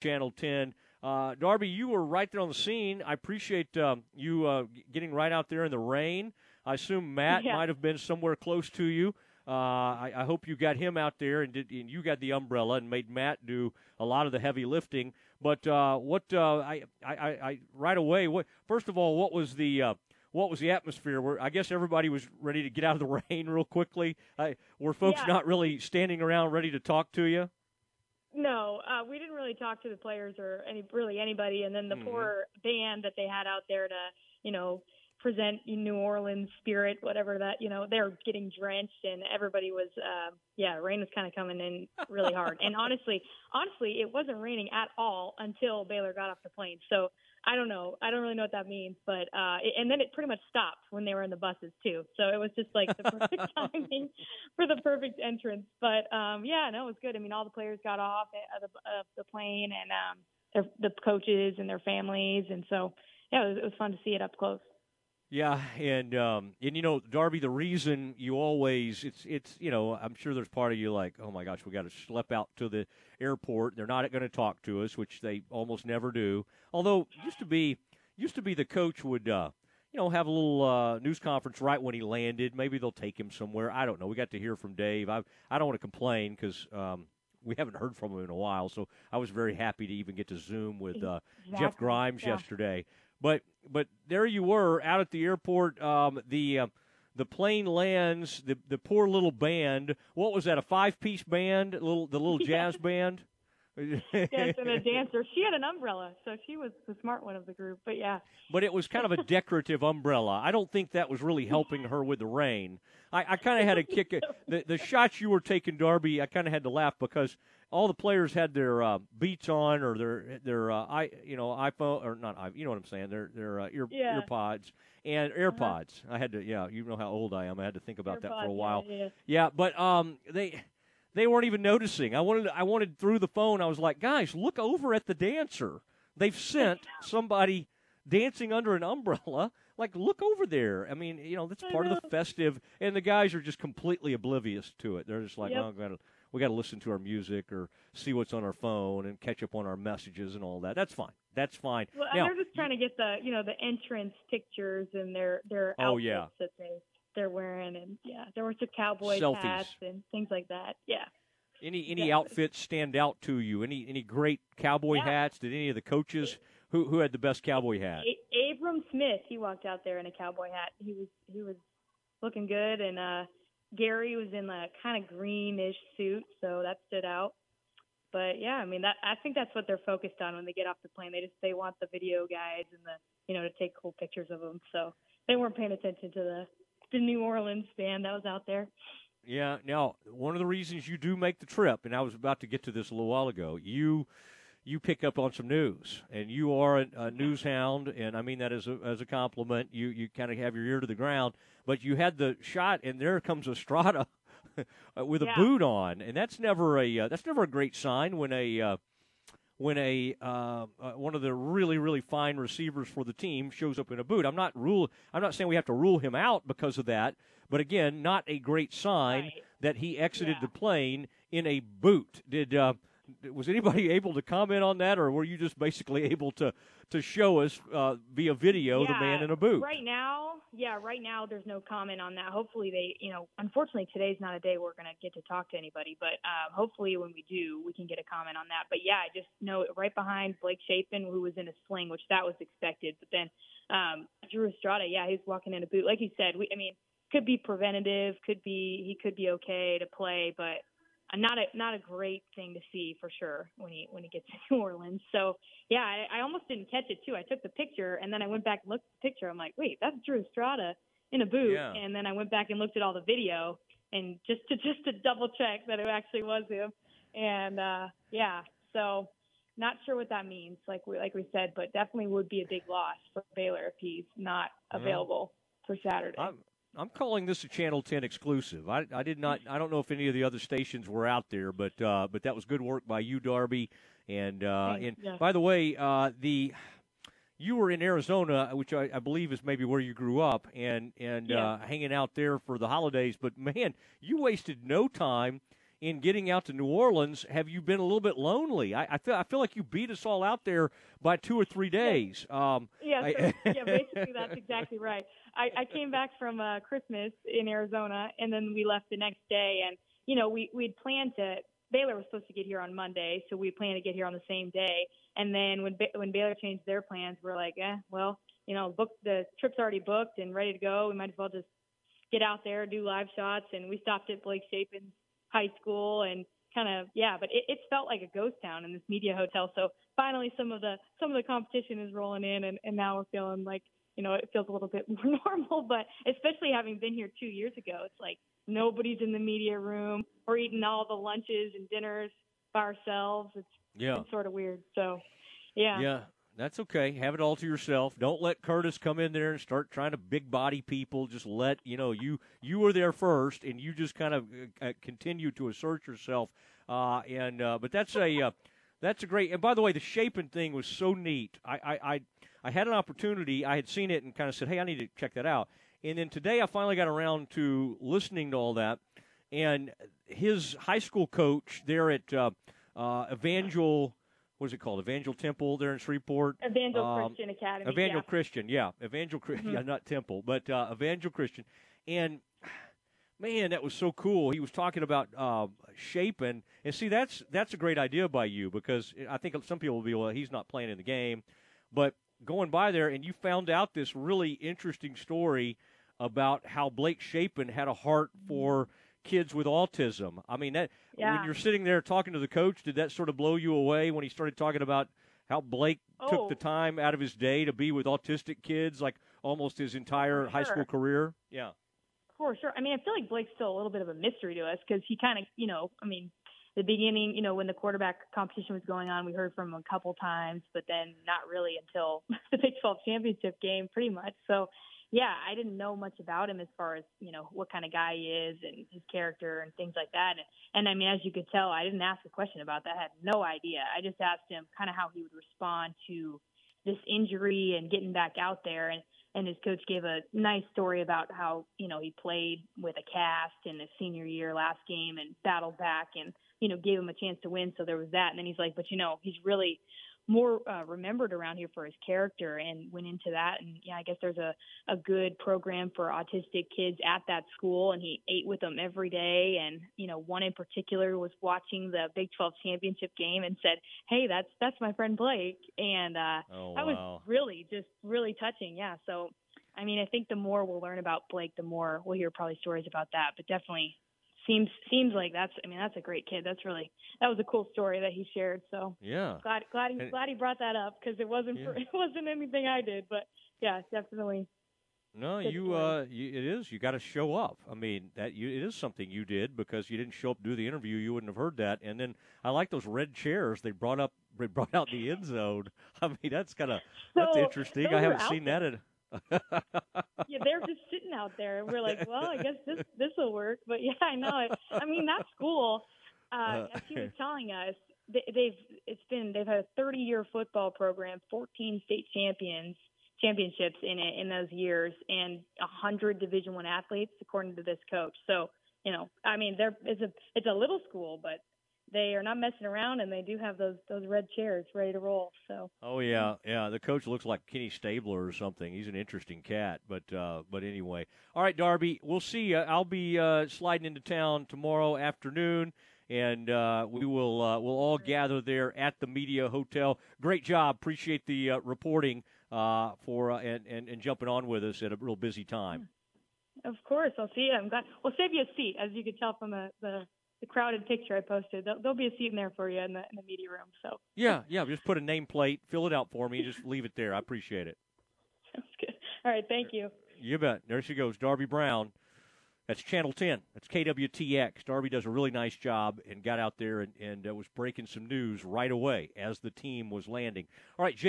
Channel 10. Uh, Darby, you were right there on the scene. I appreciate um, you uh, getting right out there in the rain. I assume Matt Yeah. might have been somewhere close to you. Uh, I, I hope you got him out there and, did, and you got the umbrella and made Matt do a lot of the heavy lifting. But uh, what uh, I, I, I, right away, what first of all, what was the uh, what was the atmosphere? Where I guess everybody was ready to get out of the rain real quickly. I, were folks Yeah. not really standing around ready to talk to you? No, uh, we didn't really talk to the players or any really anybody. And then the Mhm. poor band that they had out there to, you know, present New Orleans spirit, whatever that, you know, they're getting drenched and everybody was, uh, yeah, rain was kind of coming in really hard. and honestly, honestly, it wasn't raining at all until Baylor got off the plane. So I don't know. I don't really know what that means, but uh, it- and then it pretty much stopped when they were in the buses too. So it was just like the perfect timing for the perfect entrance. But um, yeah, no, it was good. I mean, all the players got off of the, of the plane, and um, their, the coaches and their families, and so yeah, it was, it was fun to see it up close. Yeah, and um, and you know, Darby, the reason you always it's it's you know, I'm sure there's part of you like, oh my gosh, we got to schlep out to the airport. They're not going to talk to us, which they almost never do. Although used to be used to be the coach would uh, you know have a little uh, news conference right when he landed. Maybe they'll take him somewhere. I don't know. We got to hear from Dave. I I don't want to complain because. Um, we haven't heard from him in a while, so I was very happy to even get to Zoom with uh, Jeff Grimes Yeah. yesterday. But but there you were out at the airport. Um, the uh, the plane lands. The the poor little band. What was that? A five piece band? Little the little jazz band. Yes, and a dancer. She had an umbrella, so she was the smart one of the group. But yeah, but it was kind of a decorative umbrella. I don't think that was really helping her with the rain. I, I kind of had a kick. At, the the shots you were taking, Darby. I kind of had to laugh because all the players had their uh, beats on or their their uh, i you know iPhone or not i you know what I'm saying their their uh, ear Yeah. ear pods and AirPods. I had to yeah you know how old I am. I had to think about that for a while. Yeah, yeah. Yeah, but um, they they weren't even noticing. I wanted I wanted through the phone. I was like, guys, look over at the dancer. They've sent somebody dancing under an umbrella. Like, look over there. I mean, you know, that's part of the festive. And the guys are just completely oblivious to it. They're just like, Yep. oh, we got to we got to listen to our music or see what's on our phone and catch up on our messages and all that. That's fine. That's fine. Well, now, they're just trying to get the you know the entrance pictures and their their outfits Oh, yeah. that they they're wearing and yeah there were some cowboy Selfies. hats and things like that. Yeah. any any Exactly. outfits stand out to you? Any any great cowboy Yeah. hats? Did any of the coaches who who had the best cowboy hat? A- Abram Smith, he walked out there in a cowboy hat. He was he was looking good, and uh Gary was in a kind of greenish suit, so that stood out. But yeah, I mean that I think that's what they're focused on when they get off the plane. They just they want the video guides and the you know to take cool pictures of them. So they weren't paying attention to the the New Orleans band that was out there. Yeah. Now, one of the reasons you do make the trip, and I was about to get to this a little while ago, you you pick up on some news, and you are a, a news hound, and I mean that as a as a compliment. You you kind of have your ear to the ground, but you had the shot, and there comes Estrada with a Yeah. boot on, and that's never a uh, that's never a great sign when a uh, when a uh, uh, one of the really really fine receivers for the team shows up in a boot. I'm not rule I'm not saying we have to rule him out because of that, but again, not a great sign Right. that he exited Yeah. the plane in a boot. Did uh, was anybody able to comment on that, or were you just basically able to to show us uh, via video the man in a boot? Right now, yeah, right now there's no comment on that. Hopefully they, you know, unfortunately today's not a day we're going to get to talk to anybody, but um, hopefully when we do, we can get a comment on that. But yeah, I just know right behind Blake Shapen, who was in a sling, which that was expected. But then um, Drew Estrada, yeah, he's walking in a boot. Like you said, we, I mean, could be preventative, could be he could be okay to play, but not a not a great thing to see for sure when he when he gets to New Orleans. So yeah, I, I almost didn't catch it too. I took the picture and then I went back and looked at the picture. I'm like, wait, that's Drew Estrada in a boot. Yeah. And then I went back and looked at all the video and just to just to double check that it actually was him. And uh yeah, so not sure what that means, like we like we said, but definitely would be a big loss for Baylor if he's not Well, available for Saturday. I'm I'm calling this a Channel 10 exclusive. I, I did not. I don't know if any of the other stations were out there, but uh, but that was good work by you, Darby. And uh, and yeah. by the way, uh, the you were in Arizona, which I, I believe is maybe where you grew up, and and Yeah. uh, hanging out there for the holidays. But man, you wasted no time in getting out to New Orleans, have you been a little bit lonely? I, I feel I feel like you beat us all out there by two or three days. Um, yeah, so, yeah, basically that's exactly right. I, I came back from uh, Christmas in Arizona, and then we left the next day, and you know we we'd planned to. Baylor was supposed to get here on Monday, so we planned to get here on the same day. And then when when Baylor changed their plans, we're like, eh, well, you know, book the trip's already booked and ready to go. We might as well just get out there, do live shots, and we stopped at Blake Shapen's high school and kind of yeah, but it, it's felt like a ghost town in this media hotel. So finally, some of the some of the competition is rolling in, and, and now we're feeling like you know it feels a little bit more normal. But especially having been here two years ago, it's like nobody's in the media room. We're eating all the lunches and dinners by ourselves. It's yeah, it's sort of weird. So yeah, yeah. That's okay. Have it all to yourself. Don't let Curtis come in there and start trying to big body people. Just let you know you you were there first, and you just kind of uh, uh, continue to assert yourself. Uh, and uh, but that's a uh, that's a great. And by the way, the Shapen thing was so neat. I, I I I had an opportunity. I had seen it and kind of said, "Hey, I need to check that out." And then today, I finally got around to listening to all that. And his high school coach there at uh, Evangel what is it called? Evangel Temple there in Shreveport. Evangel um, Christian Academy. Evangel yeah. Christian, yeah. Evangel Christian, mm-hmm. yeah, not Temple, but uh, Evangel Christian. And man, that was so cool. He was talking about uh, Shapen, and see, that's that's a great idea by you because I think some people will be, well, he's not playing in the game, but going by there and you found out this really interesting story about how Blake Shapen had a heart for kids with autism. I mean, that yeah. when you're sitting there talking to the coach, did that sort of blow you away when he started talking about how Blake oh. took the oh. time out of his day to be with autistic kids, like almost his entire sure. high school career? Yeah. For sure. I mean, I feel like Blake's still a little bit of a mystery to us because he kind of, you know, I mean, the beginning, you know, when the quarterback competition was going on, we heard from him a couple times, but then not really until the Big 12 championship game, pretty much. So yeah, I didn't know much about him as far as you know what kind of guy he is and his character and things like that. And, and I mean, as you could tell, I didn't ask a question about that. I had no idea. I just asked him kind of how he would respond to this injury and getting back out there. And and his coach gave a nice story about how you know he played with a cast in his senior year last game and battled back and you know gave him a chance to win. So there was that. And then he's like, but you know, he's really more uh, remembered around here for his character and went into that. And yeah, I guess there's a, a good program for autistic kids at that school. And he ate with them every day. And, you know, one in particular was watching the Big 12 championship game and said, Hey, that's, that's my friend Blake. And, uh, oh, that wow. was really just really touching. Yeah. So, I mean, I think the more we'll learn about Blake, the more we'll hear probably stories about that, but definitely seems seems like that's I mean that's a great kid. That's really that was a cool story that he shared. So yeah, glad glad he, glad he brought that up because it wasn't yeah. for, it wasn't anything I did, but yeah, definitely. No, you uh, you, it is. You got to show up. I mean, that you, it is something you did because you didn't show up to do the interview. You wouldn't have heard that. And then I like those red chairs they brought up. They brought out the end zone. I mean, that's kind of so that's interesting. I haven't seen there. that. In, yeah, they're just sitting out there. And we're like, well, I guess this this will work. But yeah, I know it. I mean, that school, uh, as he was telling us, they, they've it's been they've had a 30 year football program, 14 state champions championships in it in those years, and 100 Division One athletes, according to this coach. So you know, I mean, there it's a it's a little school, but they are not messing around, and they do have those those red chairs ready to roll. So. Oh yeah, yeah. The coach looks like Kenny Stabler or something. He's an interesting cat, but uh, but anyway. All right, Darby. We'll see. You. I'll be uh, sliding into town tomorrow afternoon, and uh, we will uh, we'll all gather there at the media hotel. Great job. Appreciate the uh, reporting uh, for and, and and jumping on with us at a real busy time. Of course, I'll see you. I'm glad. We'll save you a seat, as you could tell from the the the crowded picture I posted. There'll, there'll, be a seat in there for you in the in the media room. So yeah, yeah, just put a nameplate, fill it out for me, just leave it there. I appreciate it. Sounds good. All right, thank you. You bet. There she goes, Darby Brown. That's Channel 10. That's KWTX. Darby does a really nice job and got out there and, and uh, was breaking some news right away as the team was landing. All right, Jay.